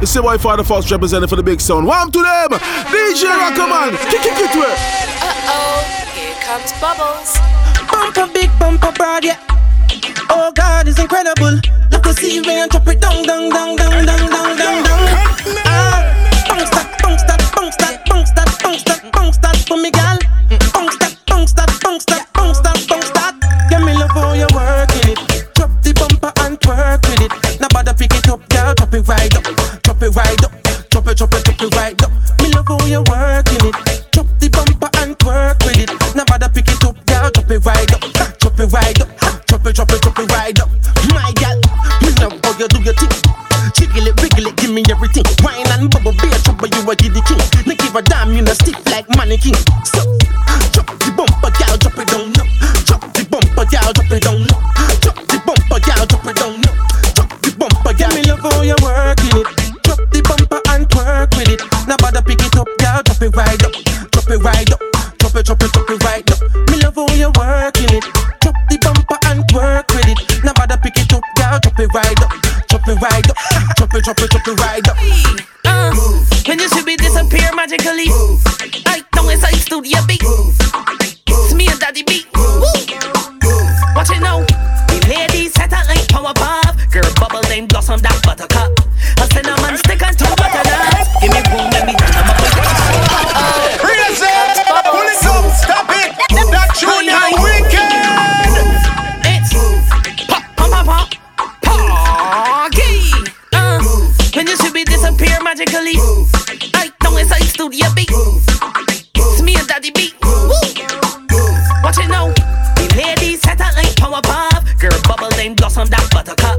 You see why Father First represented for the big sound. Warm to them! DJ Rockerman! Kick, kick it to! Uh-oh, here comes Bubbles. Bumper big, bumper broad, yeah. Oh God, it's incredible. Look to see rain, chop it down, down, down, down, down, down, down, down. Ah, bounce that, bounce that, bounce that, bounce that, bounce that, bounce that for me, gal. Bounce that, bounce that, bounce that, bounce that, bounce that. Give me love how you're working it. Drop the bumper and twerk with it. Now bother pick it up, girl, Chop it right up chop it right up. Chop it, chop it, chop it right up. Me love how you're working it. Chop the bumper and twerk with it. Now bother pick it up, girl. Chop it right up. Chop it right up. Chop it, chop it, chop it right up. My girl, me love how you do your thing. Jiggle it, wiggle it, give me everything. Wine and bubble, be a trouble, you a giddy king. Now give a damn, you a stiff like mannequin. So, Chop it right up, chop it right up, chop it, chop it, chop it right up. Me love how you're working it. Chop the bumper and work with it. Now bother pick it up, girl. Chop it right up, chop it right up, chop it, chop it, chop it right up. Uh, Move. when you see me disappear magically, Move. like don't inside studio beat. Move. It's me and Daddy beat. Woo. Watch it now. The ladies set a like Powerpuff. Girl bubble name blossom that buttercup. to your beat. Move, move. It's me and Daddy beat. Move, move. Watch it now. The ladies said I ain't Powerpuff. Girl bubble ain't blossom that buttercup.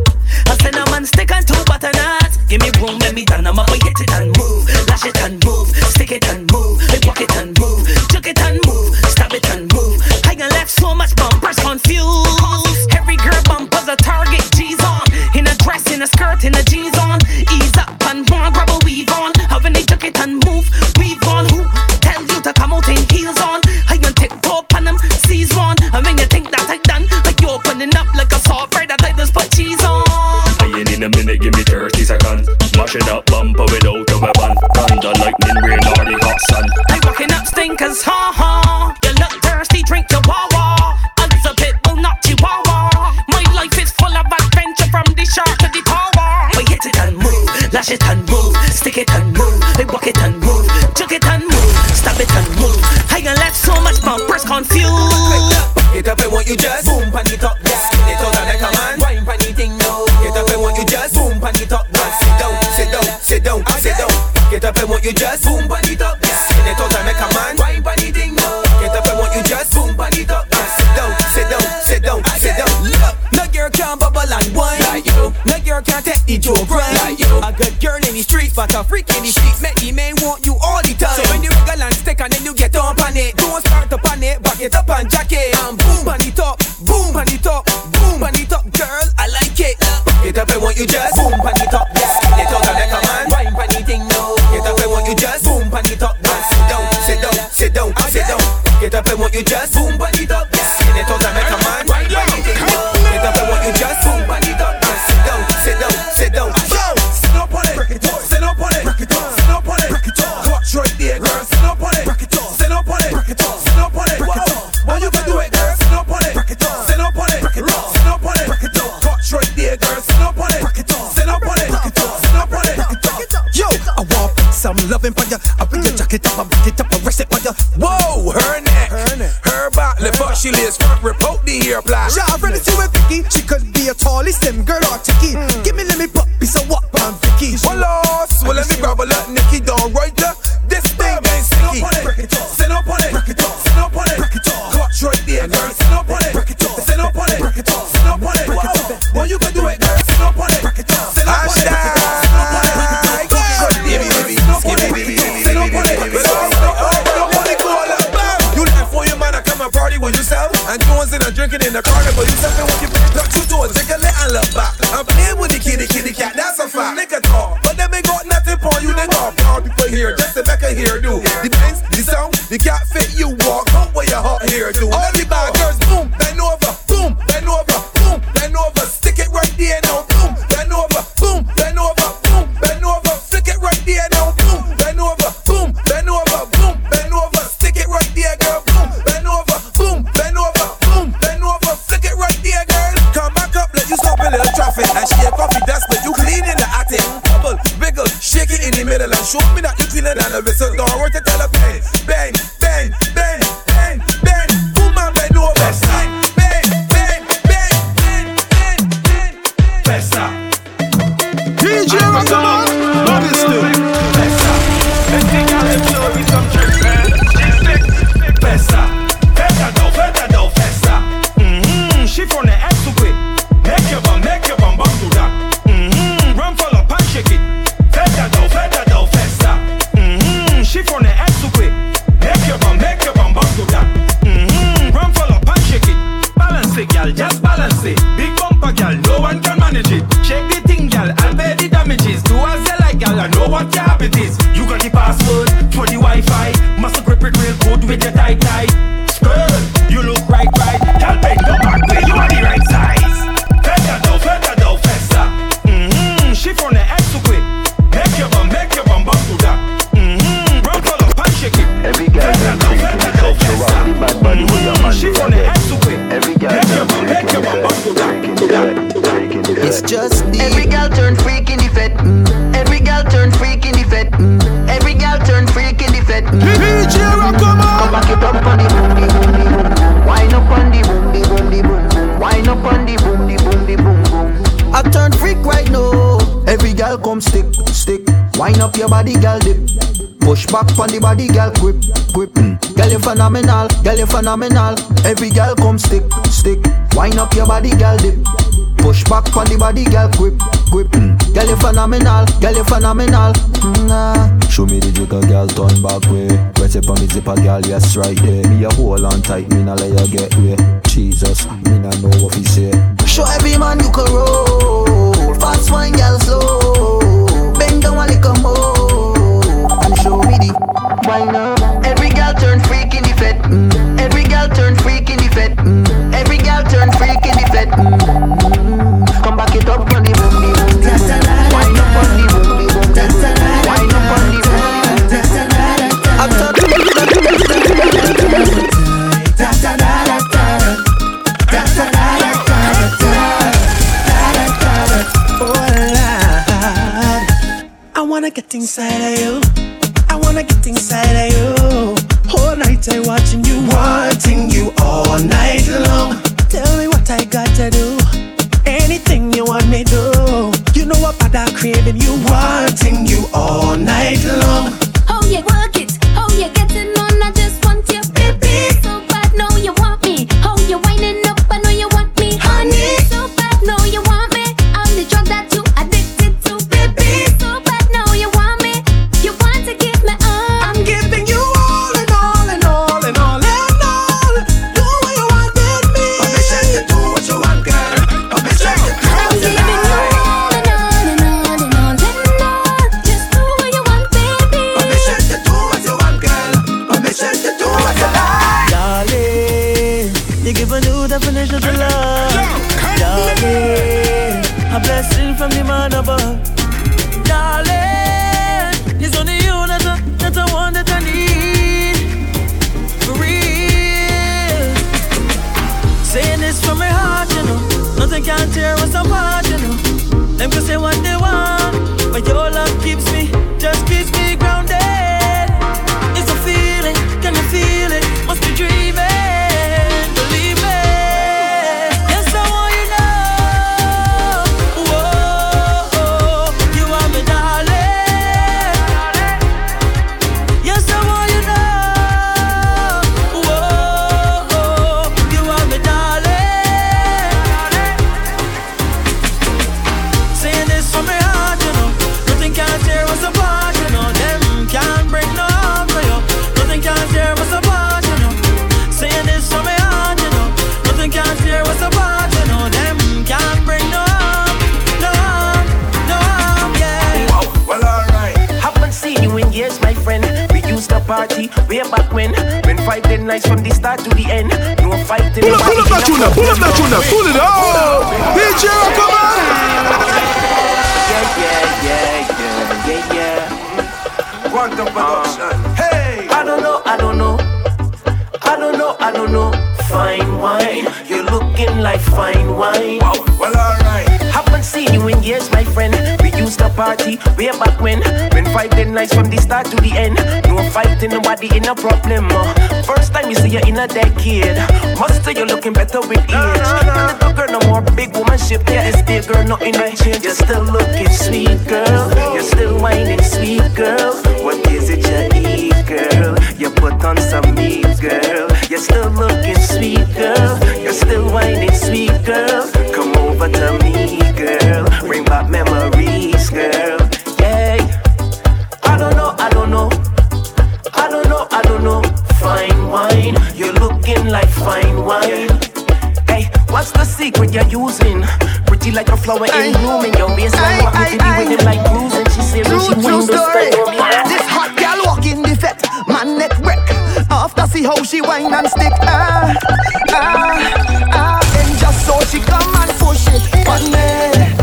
Phenomenal. Girl, you phenomenal. Every girl come stick, stick. Wind up your body, girl dip. Push back on the body, girl grip, grip. Girl you phenomenal, girl you phenomenal. Nah. Show me the jigger, girl turn back way. Wet up on me zipper, girl, yes right there. Me a hold on tight, me nah let you get way. Jesus, me nah know what he say. Show every man you can roll. Fast wine, girl slow. Wine up. Every girl turn freak in the fed. Mm girl turn freak in the fed. Mm. Every girl turn freak in the fed. Mm. Come back it up on the boom, the boom, wanna get inside of you. Whole night I watching you, wanting you all night party way back when. When five ten nights from the start to the end. No fighting. Pull up, pull up that now, pull up that now, pull it up. DJ come on. Yeah, yeah, yeah, yeah, yeah, yeah. Quantum production. Uh-huh. Hey! I don't know, I don't know. I don't know, I don't know. Fine wine, you're looking like fine wine. Wow, well, alright. Haven't seen you in years, my friend used to party way back when. Been five ten nights from the start to the end. No fighting, nobody in a problem. Uh. First time you see you in a decade. Must say you're looking better with age. No, girl, no more big woman ship. Yeah, it's big girl, not in my changed. You're still looking sweet, girl. You're still whining, sweet girl. What is it you eat, girl? You put on some meat, girl. You're still looking sweet, girl. You're still whining, sweet girl over to me, girl. Bring back memories, girl. Yeah. I don't know, I don't know. I don't know, I don't know. Fine wine, you're looking like fine wine. Hey, what's the secret you're using? Pretty like a flower in bloom and your waistline. Want me to be with him like bruise and she say true, she true story. This hot girl walking the fet, man neck wreck. After see how she wine and stick. Ah, ah, ah she come and push it on me.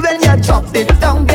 when you dropped it down.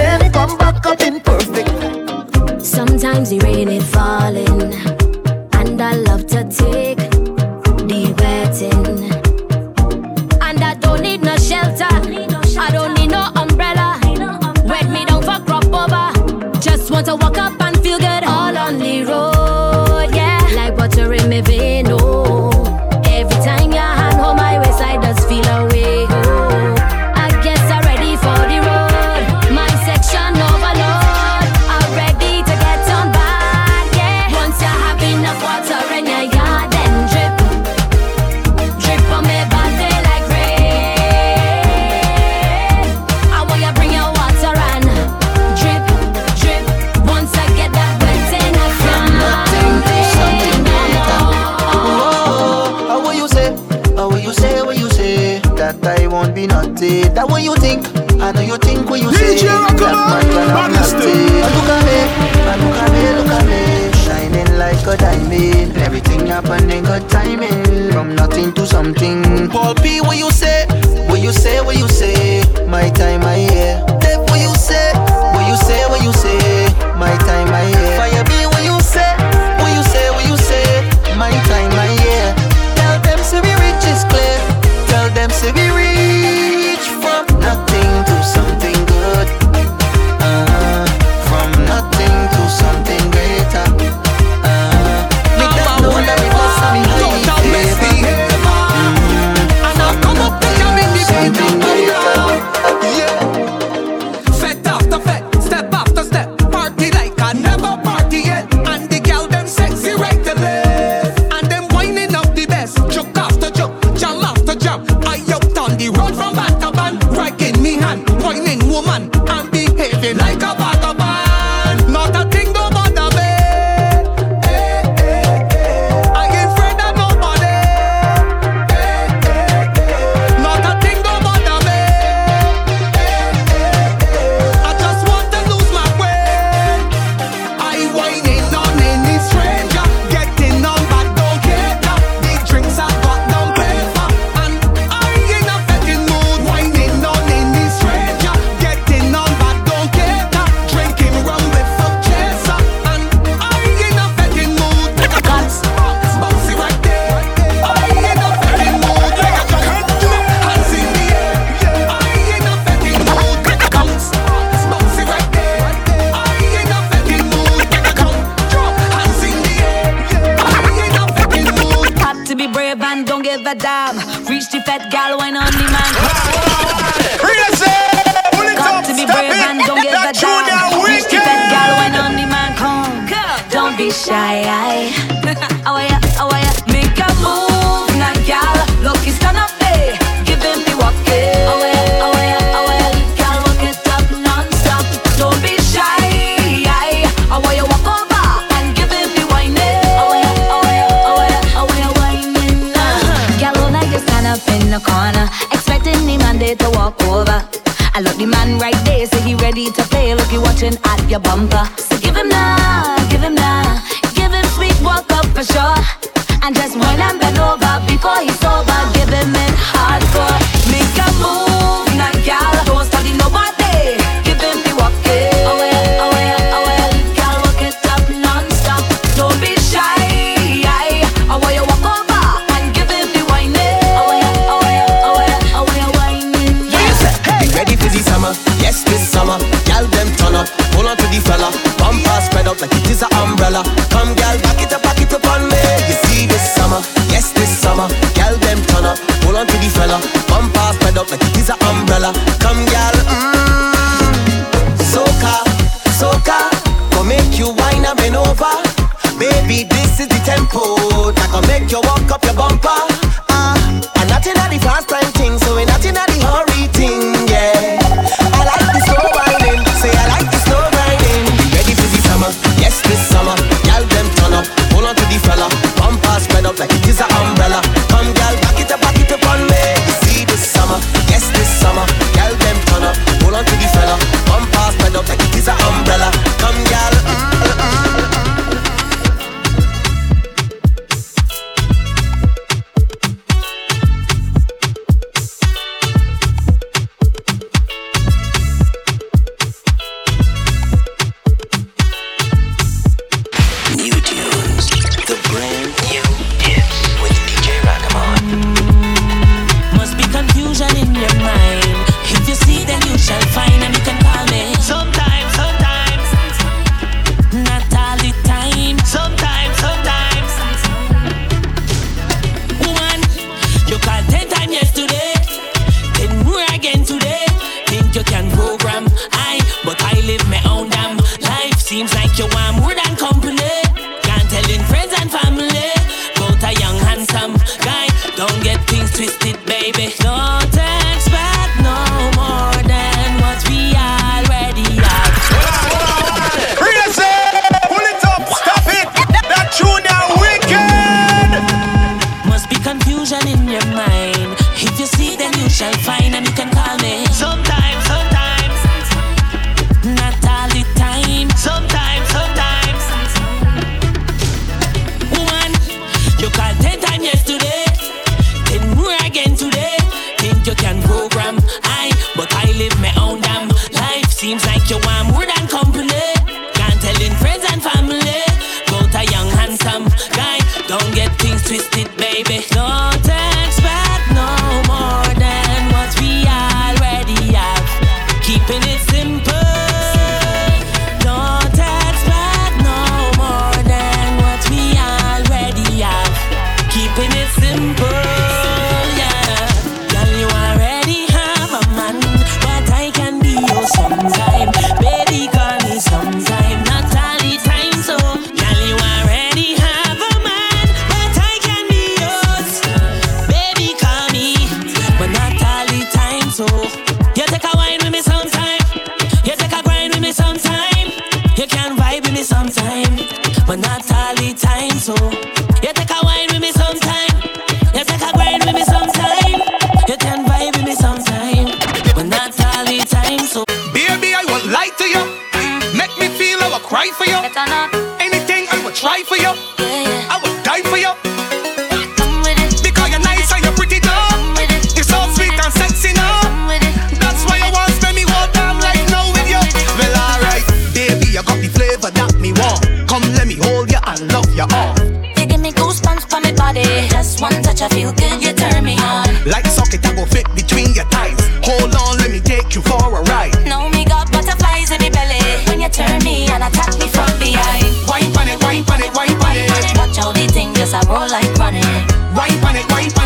Roll like running. Wine pon it, wine pon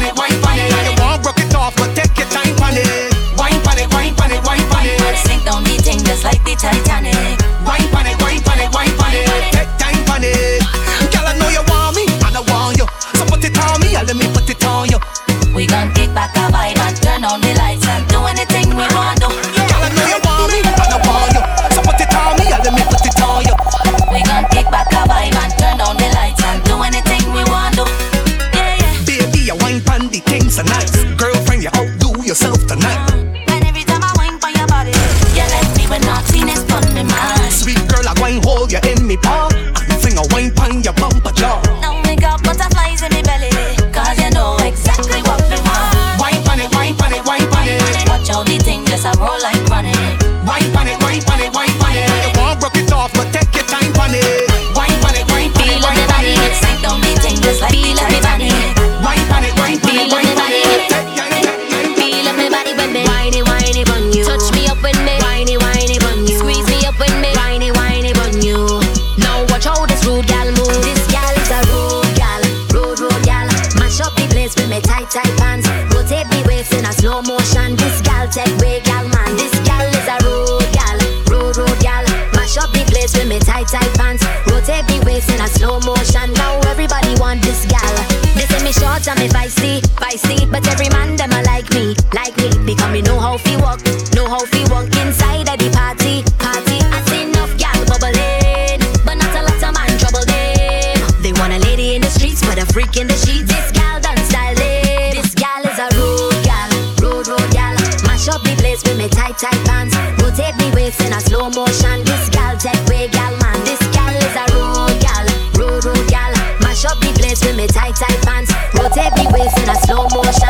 Rotate me waist in a slow motion. This gal take way gal man. This gal is a road gal, road road gal. Mash up the place with me tight tight pants. Rotate me waist in a slow motion.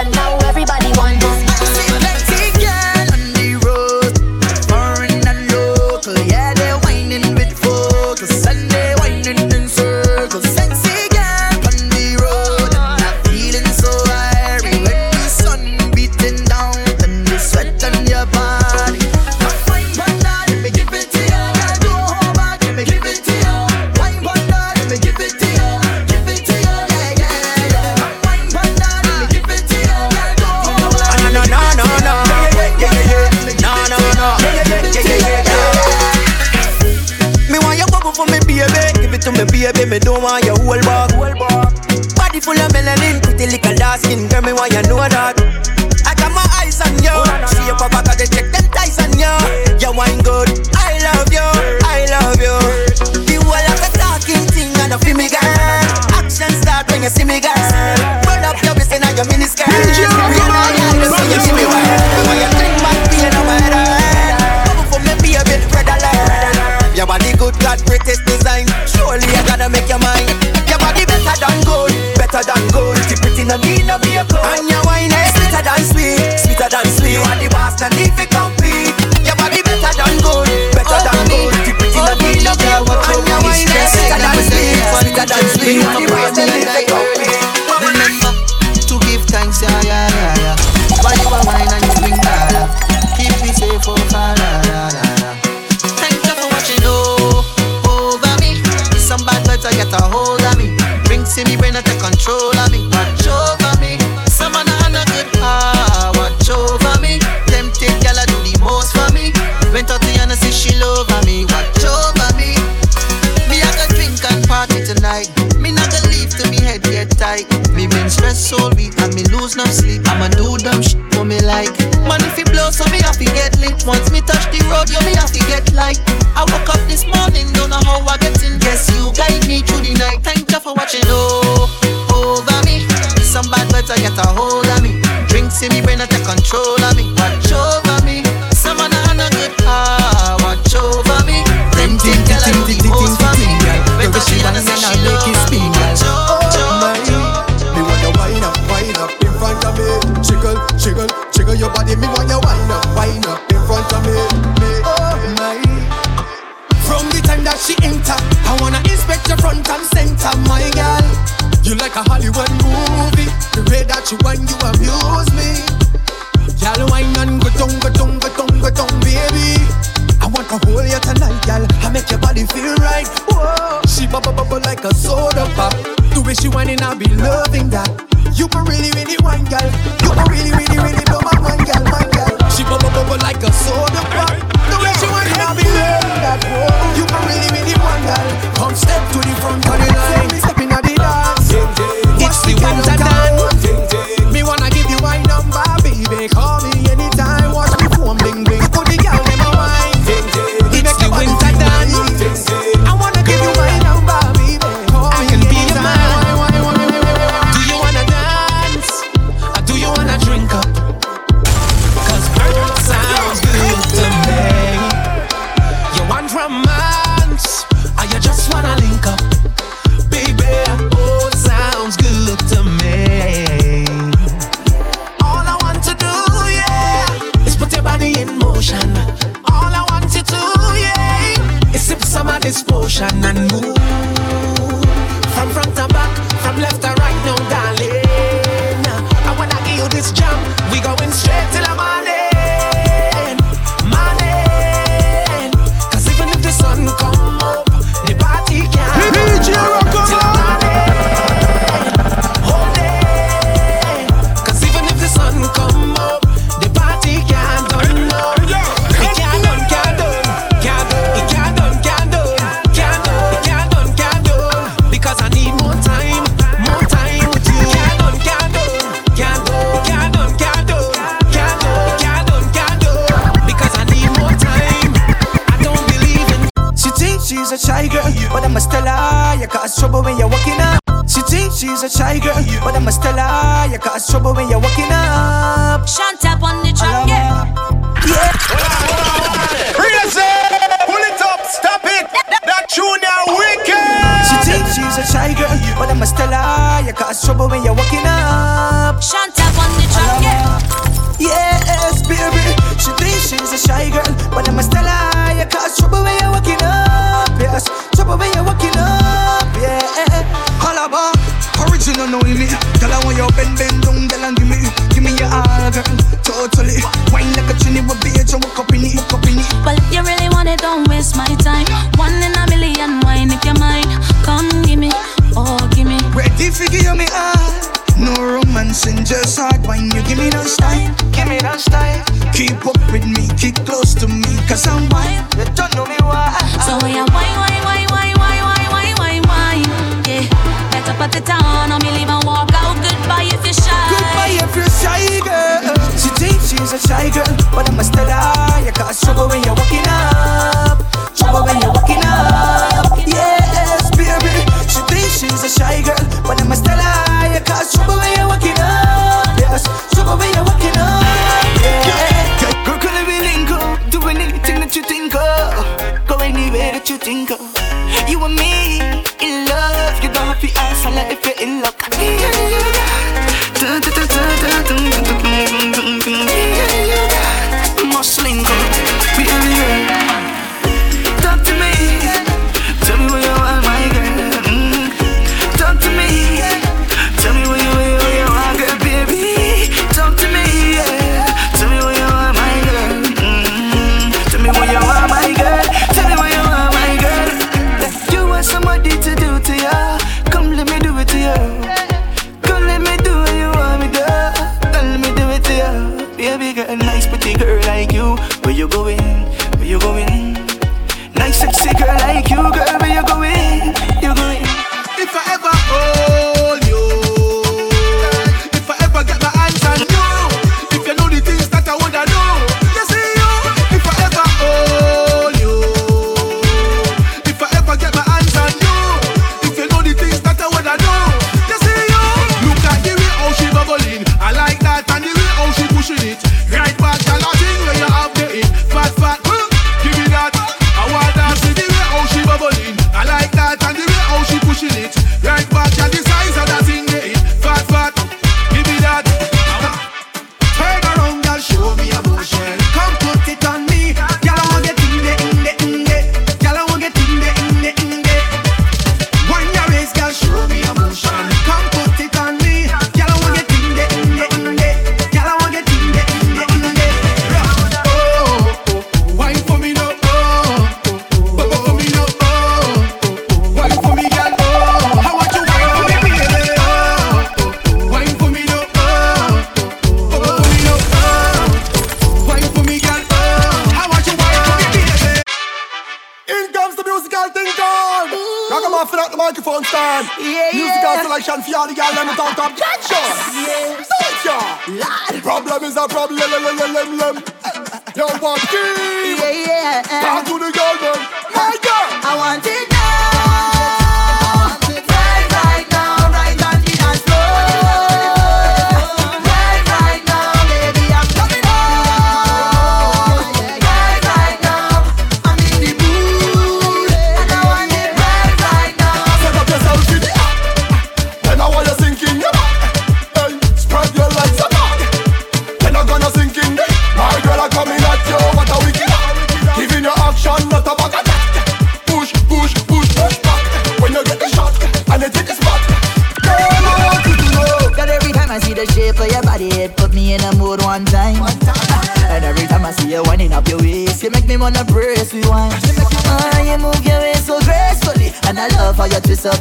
up at the town. Or me leave and walk out. Goodbye if you're shy. Goodbye if you're shy, girl. She thinks she's a shy girl, but I'm a steady. You got a when you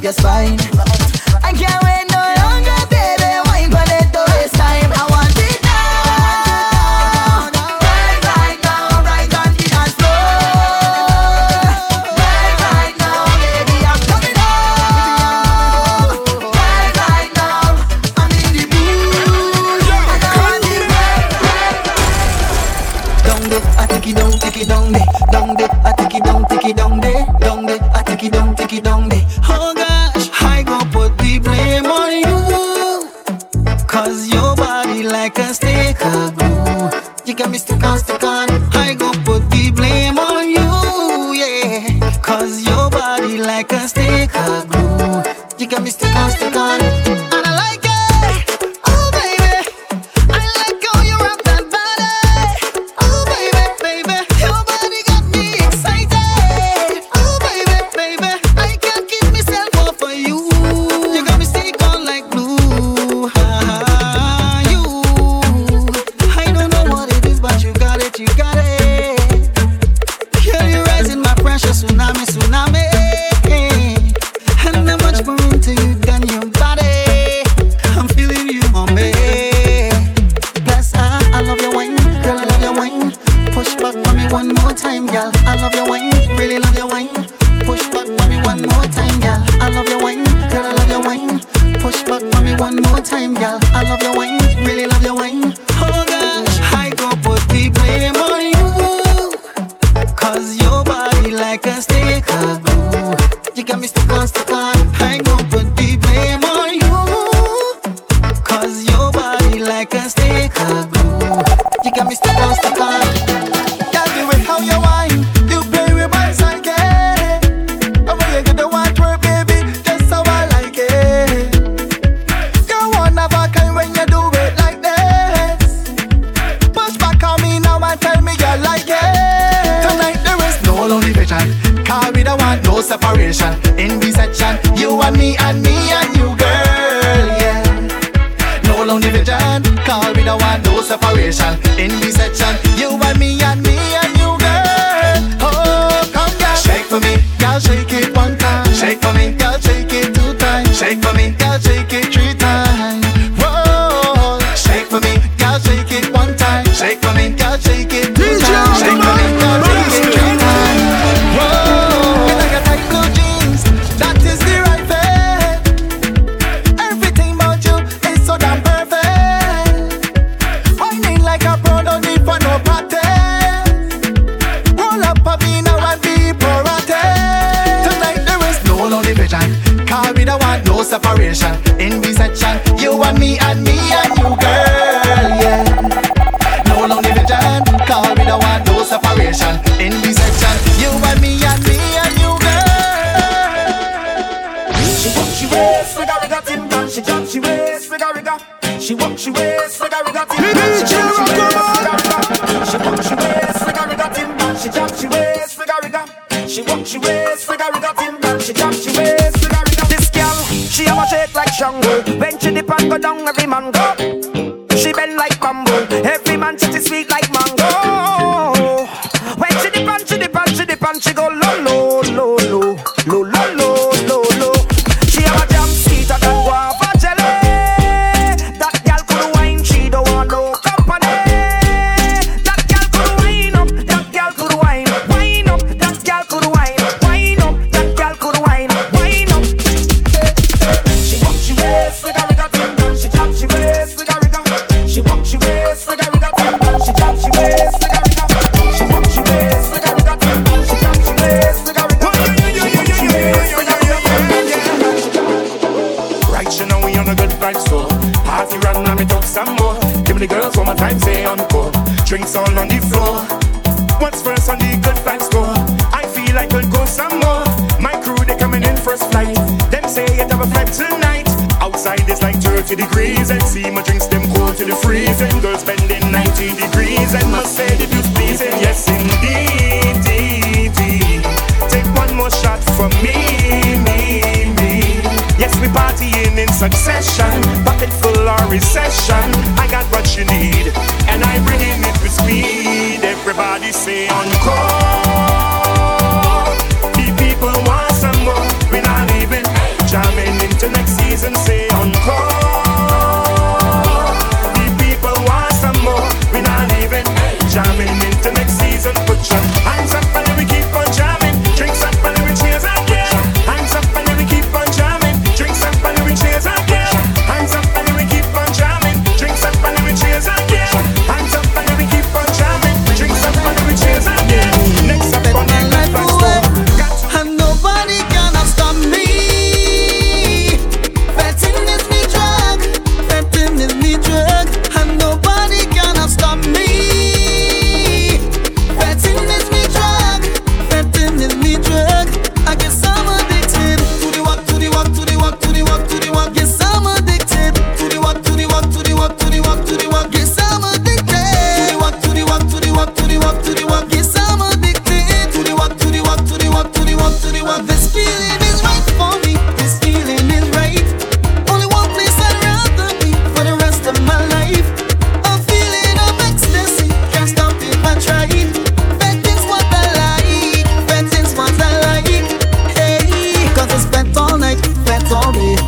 your spine. I can't wait no longer, baby. Wine for it time. I want it now. Right, right now, right on the dance floor. Right, right now, baby, I'm. Right, right now, I'm in the mood. I want it right, right, right. Down I take it down, take it down there. Down there, I take it down, take it down there. Down there, I take it down, take it down there. Oh God. like a stick. situation in this section. You and me and me and every man Party run and me talk some more. Give me the girls one more time, say encore. Drinks all on the floor. What's first on the good vibes score? I feel like I'll go some more. My crew they coming in first flight. Them say it have a vibe tonight. Outside it's like 30 degrees and see my drinks them cold to the freezing. Girls bending 90 degrees and must say the view's pleasing. Yes indeed. Take one more shot for me. We partying in succession, pocket full or recession. I got what you need, and I'm bringing it with speed. Everybody say encore. The people want some more. We're not even jamming into next season. Say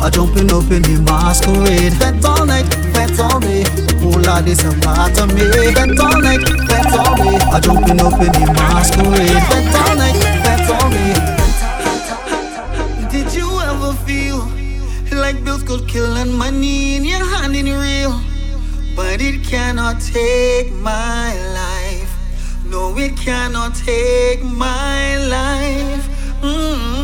A jumping up in the masquerade. Fet all night, fet all day. Oh lad, it's a part of me. Fet all night, fet all day. A jumping up in the masquerade. Fet all night, fet all day. Did you ever feel like bills could kill and money in your hand in real? But it cannot take my life. No, it cannot take my life. Mm-hmm.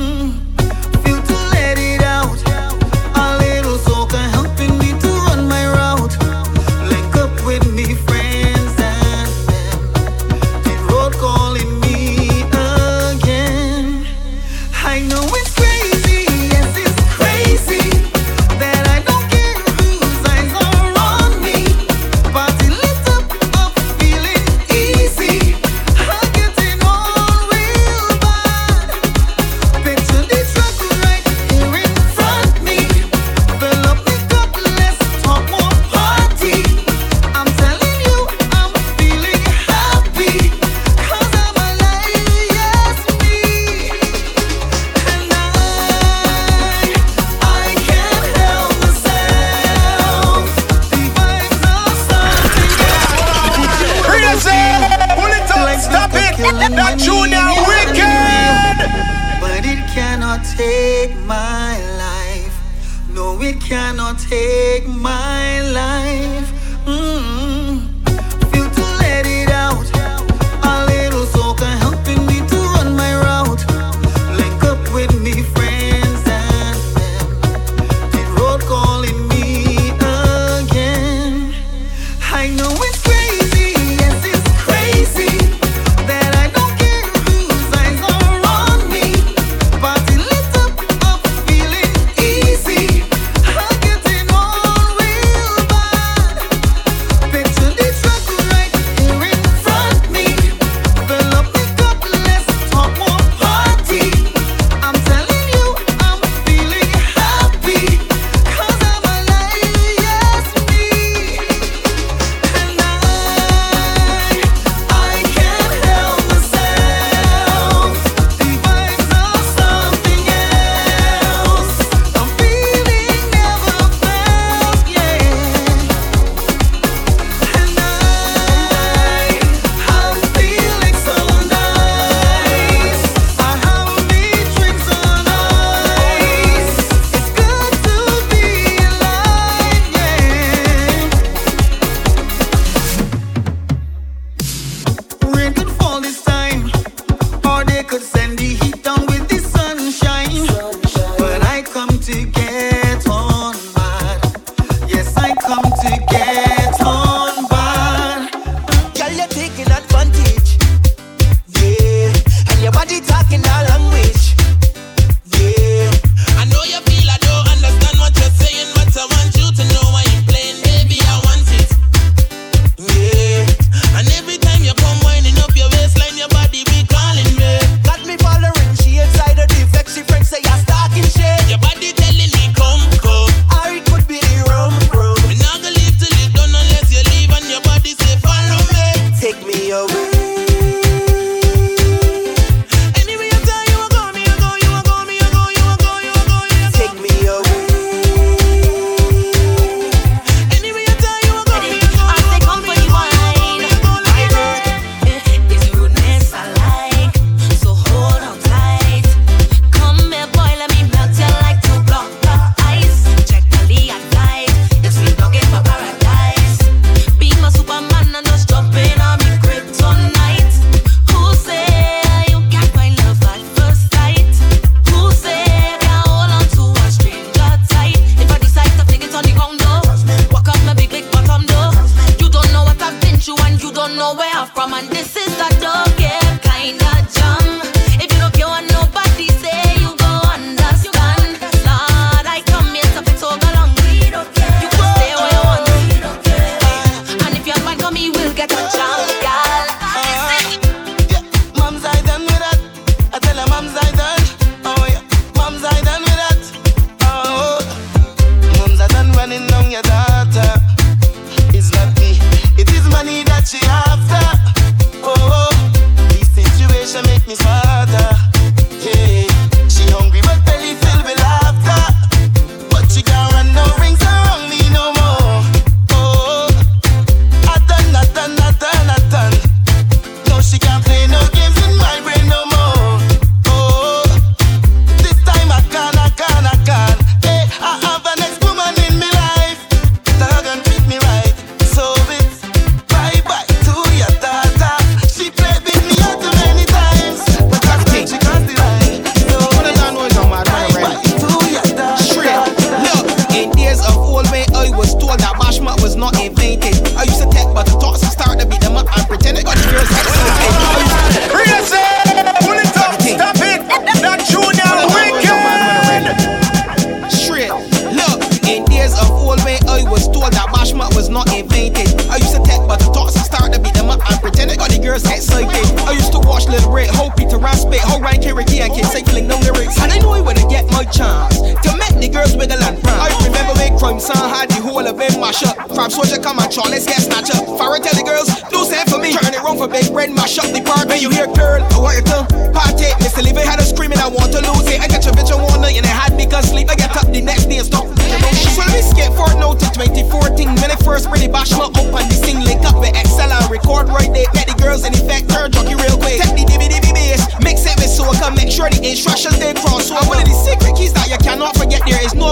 Crab soldier, come and chore, let's get snatcher. Farrah tell the girls, do same for me. Turn it round for big bread, mash up the party. When you hear girl, I want your tongue. Party, Mr. Levy had a screaming, I want to lose it. I got your bitch on one night and I had me cause sleep. I get up the next day and stop. So let me skip for note to 2014. When I first really bash my up on this thing link up with Excel and record right there. Let the girls in effect turn jockey real quick. Take the DVD bass, mix it with so I can make sure the instructions they cross. So I'm one of the secret keys that you cannot forget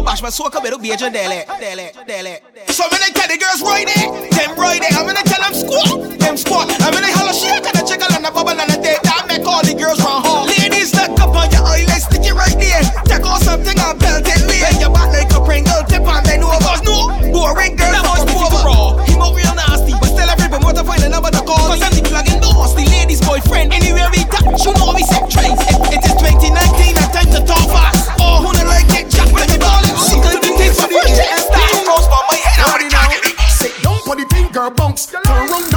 bash, be a dele, dele, dele. So I'm gonna tell the girls right there, them right there. I'm gonna tell them squat, them squat. I'm gonna holler, she a kind of chicken and a bubble and a date. I make all the girls round her bunks. Turn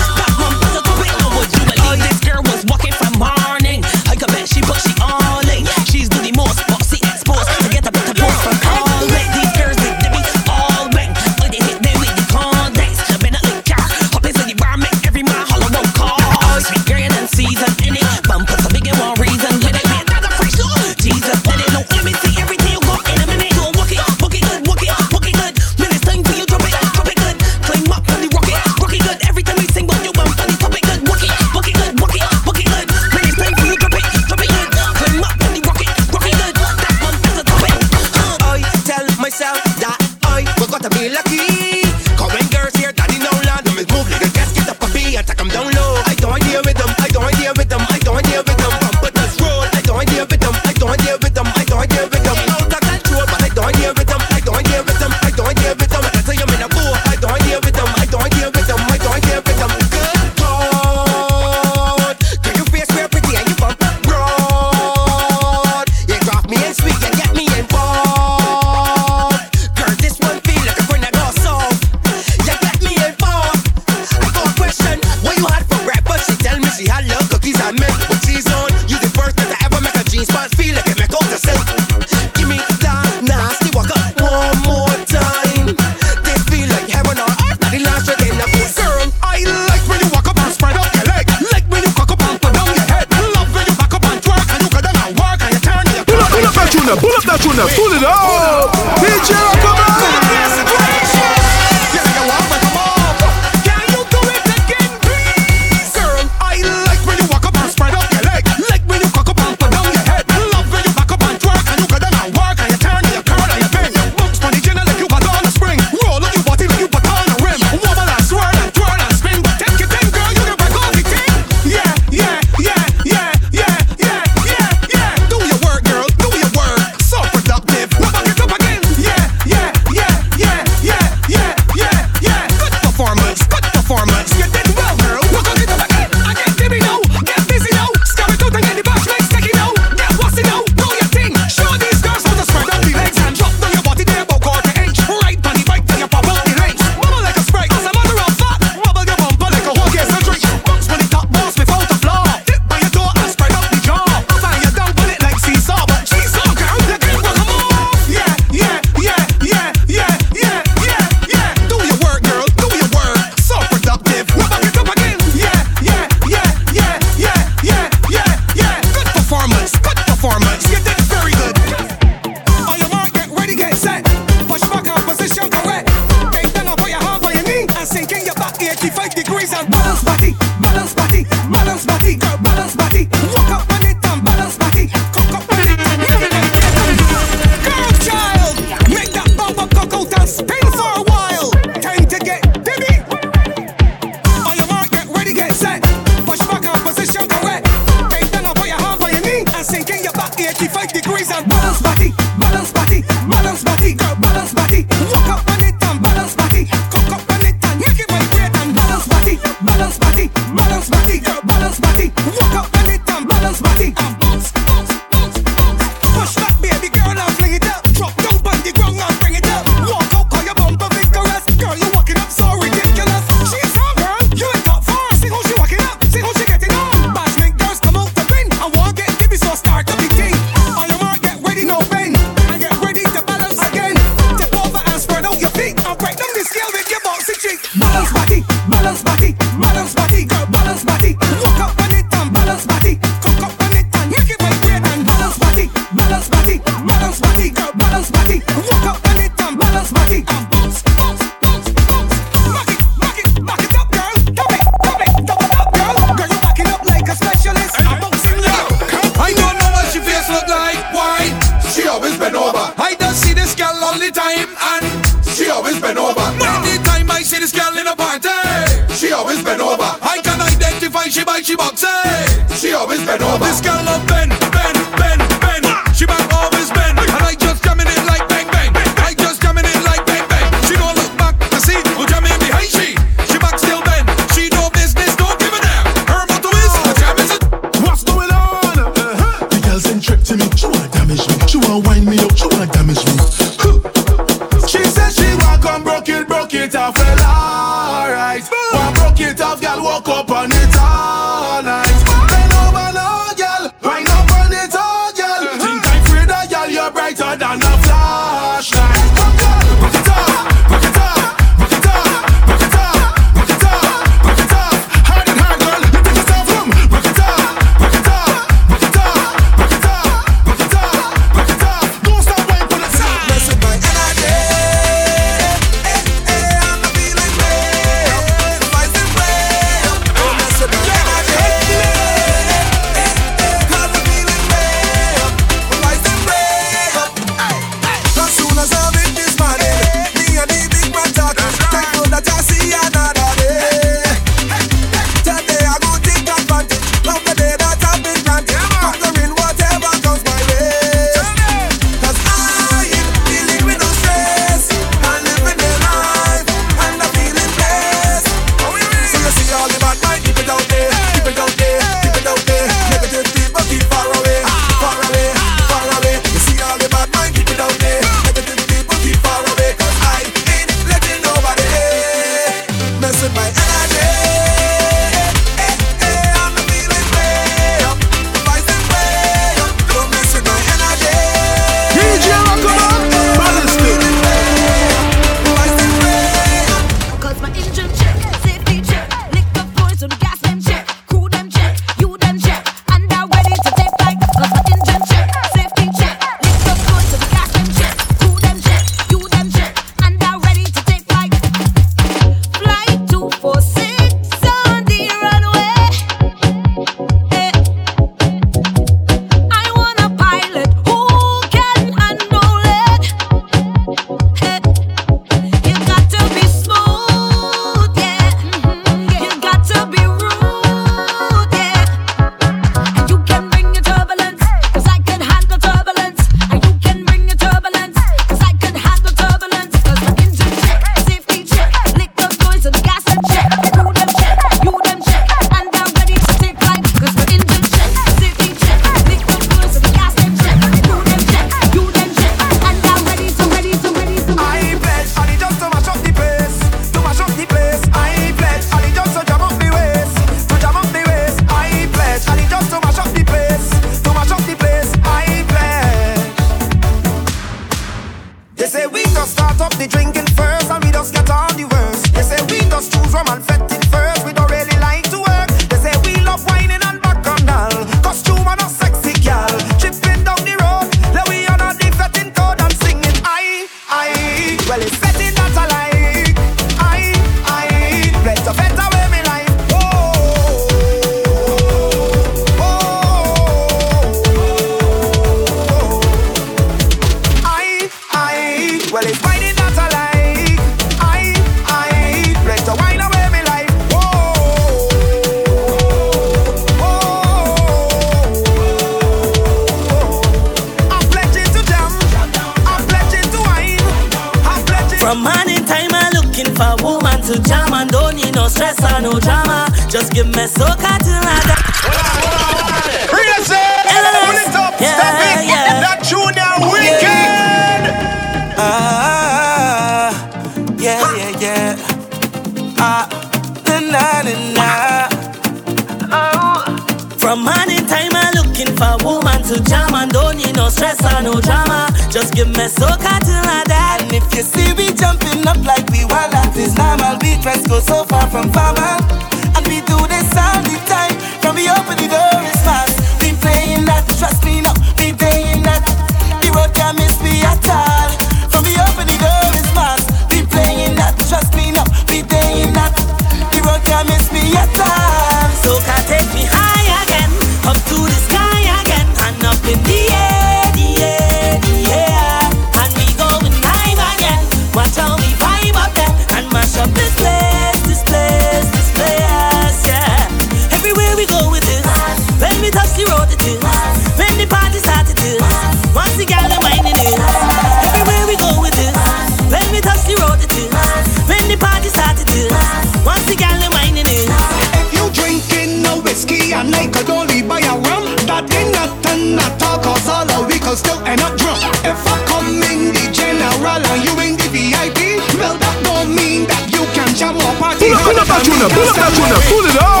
up pull up that tune, pull it up.